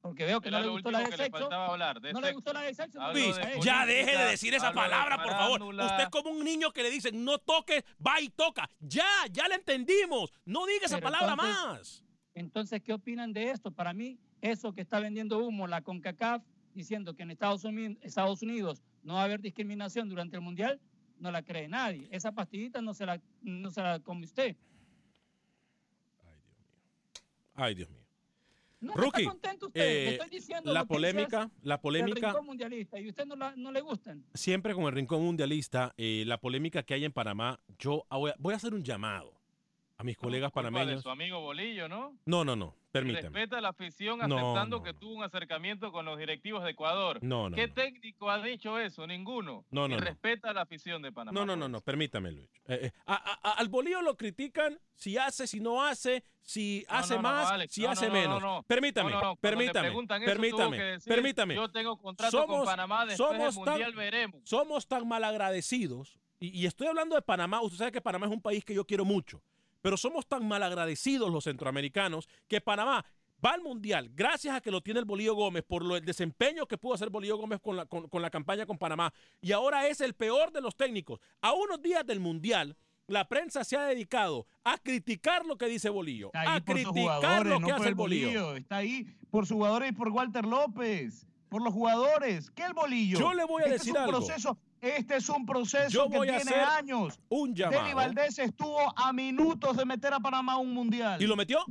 Porque veo que Era no le gustó la de sexo. hablar, no le gustó la de sexo. Luis, ya deje de decir esa de palabra, por favor. Usted es como un niño que le dicen, no toques, va y toca. Ya, ya le entendimos. No diga esa Pero palabra entonces- más. Entonces, ¿qué opinan de esto? Para mí, eso que está vendiendo humo la CONCACAF, diciendo que en Estados Unidos, Estados Unidos no va a haber discriminación durante el Mundial, no la cree nadie. Esa pastillita no se la, no se la come usted. Ay, Dios mío. No Rookie, está contento usted. eh, Le estoy diciendo la polémica, la polémica, rincón mundialista y usted no, la- no le gustan. siempre con el rincón mundialista, eh, la polémica que hay en Panamá, yo voy a, voy a hacer un llamado a mis colegas Culpa de panameños. su amigo Bolillo, ¿no? No, no, no, permíteme. Respeta a la afición No, aceptando no, que tuvo un acercamiento con los directivos de Ecuador. No, no, ¿Qué no. técnico ha dicho eso? Ninguno. No, no, Y no. respeta a la afición de Panamá. No, no, no, no, permítame, Luis. Eh, eh, a- a- al Bolillo lo critican si hace, si no hace, si No, hace no, no, más, Alex, si no, hace no, no, menos. no, no. Permítame, No, no, no, permítame, permítame, que decir, permítame. Yo tengo contrato con Panamá, después del somos tan- Mundial veremos. Somos tan malagradecidos, y, y estoy hablando de Panamá, usted sabe que Panamá es un país que yo quiero mucho, pero somos tan malagradecidos los centroamericanos que Panamá va al Mundial gracias a que lo tiene el Bolillo Gómez por lo, el desempeño que pudo hacer Bolillo Gómez con la, con- con la campaña con Panamá, y ahora es el peor de los técnicos. A unos días del Mundial, la prensa se ha dedicado a criticar lo que dice Bolillo, Está ahí a criticar lo que hace el el Bolillo. bolillo. Está ahí por sus jugadores y por Walter López. Por los jugadores. ¿Qué el bolillo? Yo le voy a Este decir es un algo. Proceso, este es un proceso Yo que voy a tiene hacer años. un llamado. Valdés estuvo a minutos de meter a Panamá a un mundial. ¿Y lo metió?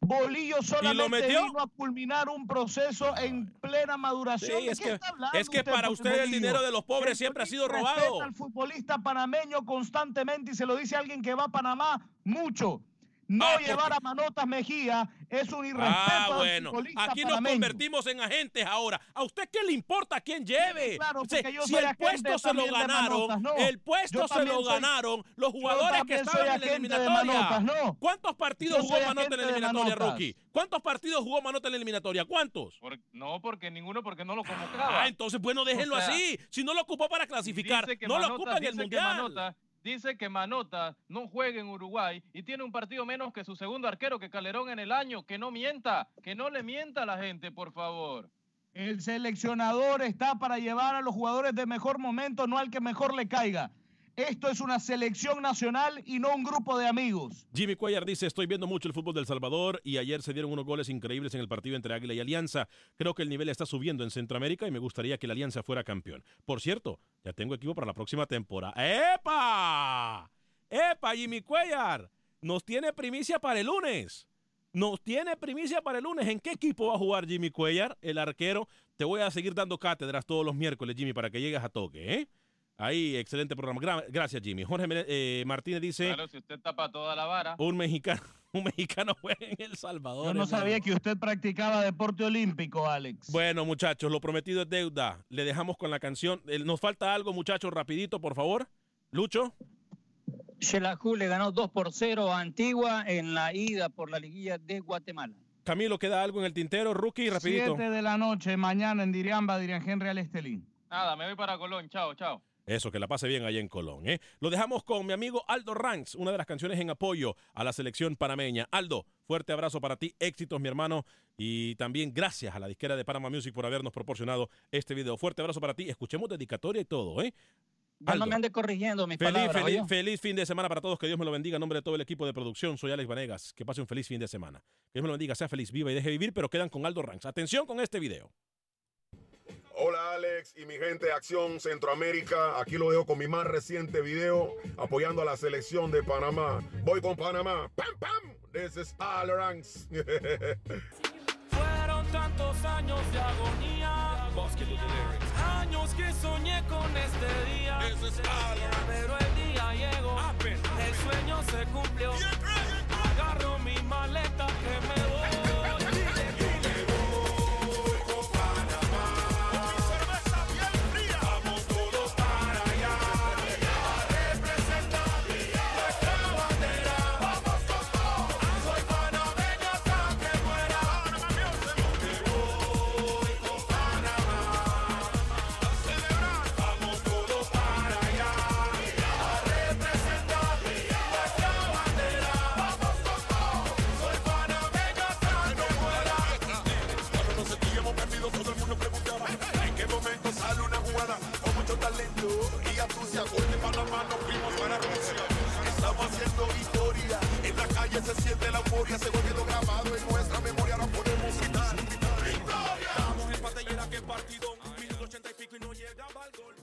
Bolillo solamente metió? vino a culminar un proceso en plena maduración. Sí, ¿De es qué que- está hablando es que para por usted el dinero de los pobres siempre ha sido robado. al futbolista panameño constantemente y se lo dice alguien que va a Panamá mucho. No Ah, llevar a Manotas Mejía es un irrespeto Ah, bueno. Aquí nos panameño. convertimos en agentes ahora. ¿A usted qué le importa a quién lleve? claro, Si- porque yo si soy el puesto se lo ganaron, Manotas, no. el puesto se lo soy- ganaron los jugadores que estaban en la eliminatoria. Manotas, no. ¿Cuántos partidos jugó soy Manota en la eliminatoria, Manotas. Rookie? ¿Cuántos partidos jugó Manota en la eliminatoria? ¿Cuántos? Por- no, porque ninguno, porque no lo convocaba. Ah, entonces, bueno, déjenlo O sea, así. Si no lo ocupó para clasificar, no lo ocupa en el Mundial. Dice que Manota no juega en Uruguay y tiene un partido menos que su segundo arquero, que Calderón en el año. Que no mienta, que no le mienta a la gente, por favor. El seleccionador está para llevar a los jugadores de mejor momento, no al que mejor le caiga. Esto es una selección nacional y no un grupo de amigos. Jimmy Cuellar dice, estoy viendo mucho el fútbol del Salvador y ayer se dieron unos goles increíbles en el partido entre Águila y Alianza. Creo que el nivel está subiendo en Centroamérica y me gustaría que la Alianza fuera campeón. Por cierto, ya tengo equipo para la próxima temporada. ¡Epa! ¡Epa, Jimmy Cuellar! Nos tiene primicia para el lunes. Nos tiene primicia para el lunes. ¿En qué equipo va a jugar Jimmy Cuellar, el arquero? Te voy a seguir dando cátedras todos los miércoles, Jimmy, para que llegues a toque, ¿eh? Ahí, excelente programa. Gra- gracias, Jimmy. Jorge eh, Martínez dice... Claro, si usted tapa toda la vara. Un mexicano, un mexicano juega en El Salvador. Yo no hermano. sabía que usted practicaba deporte olímpico, Alex. Bueno, muchachos, lo prometido es deuda. Le dejamos con la canción. Eh, Nos falta algo, muchachos, rapidito, por favor. Lucho. Xelajú le ganó 2 por 0 a Antigua en la ida por la liguilla de Guatemala. Camilo, ¿queda algo en el tintero? Rookie, rapidito. Siete de la noche, mañana en Diriamba, Dirian Henry al Estelín. Nada, me voy para Colón. Chao, chao. Eso, que la pase bien allá en Colón. ¿eh? Lo dejamos con mi amigo Aldo Ranks, una de las canciones en apoyo a la selección panameña. Aldo, fuerte abrazo para ti, éxitos, mi hermano, y también gracias a la disquera de Panama Music por habernos proporcionado este video. Fuerte abrazo para ti, escuchemos dedicatoria y todo, ¿eh? Ya no Aldo. me ande corrigiendo mis Feliz, palabras. feliz fin de semana para todos. Que Dios me lo bendiga en nombre de todo el equipo de producción. Soy Alex Vanegas. Que pase un feliz fin de semana. Que Dios me lo bendiga, sea feliz, viva y deje vivir, pero quedan con Aldo Ranks. Atención con este video. Hola Alex y mi gente de Acción Centroamérica. Aquí lo dejo con mi más reciente video apoyando a la selección de Panamá. Voy con Panamá. ¡Pam, pam! This is Al Ranks. Fueron tantos años de agonía. Años que soñé con este día. Pero el día llegó. El sueño se cumplió. Agarro mi maleta que me calle se siente la euforia, grabado en nuestra memoria. No podemos gritar. ¡Victoria! Estamos en partido. Minuto ochenta y pico y no llegaba al gol.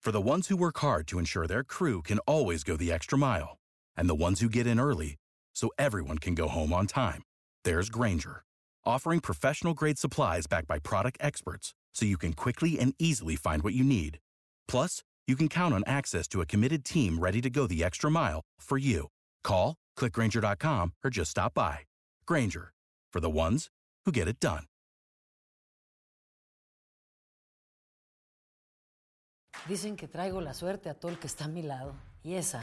For the ones who work hard to ensure their crew can always go the extra mile, and the ones who get in early so everyone can go home on time, there's Granger, offering professional grade supplies backed by product experts so you can quickly and easily find what you need. Plus, you can count on access to a committed team ready to go the extra mile for you. Call, clickgranger.com, or just stop by. Granger, for the ones who get it done. Dicen que traigo la suerte a todo el que está a mi lado. Y esa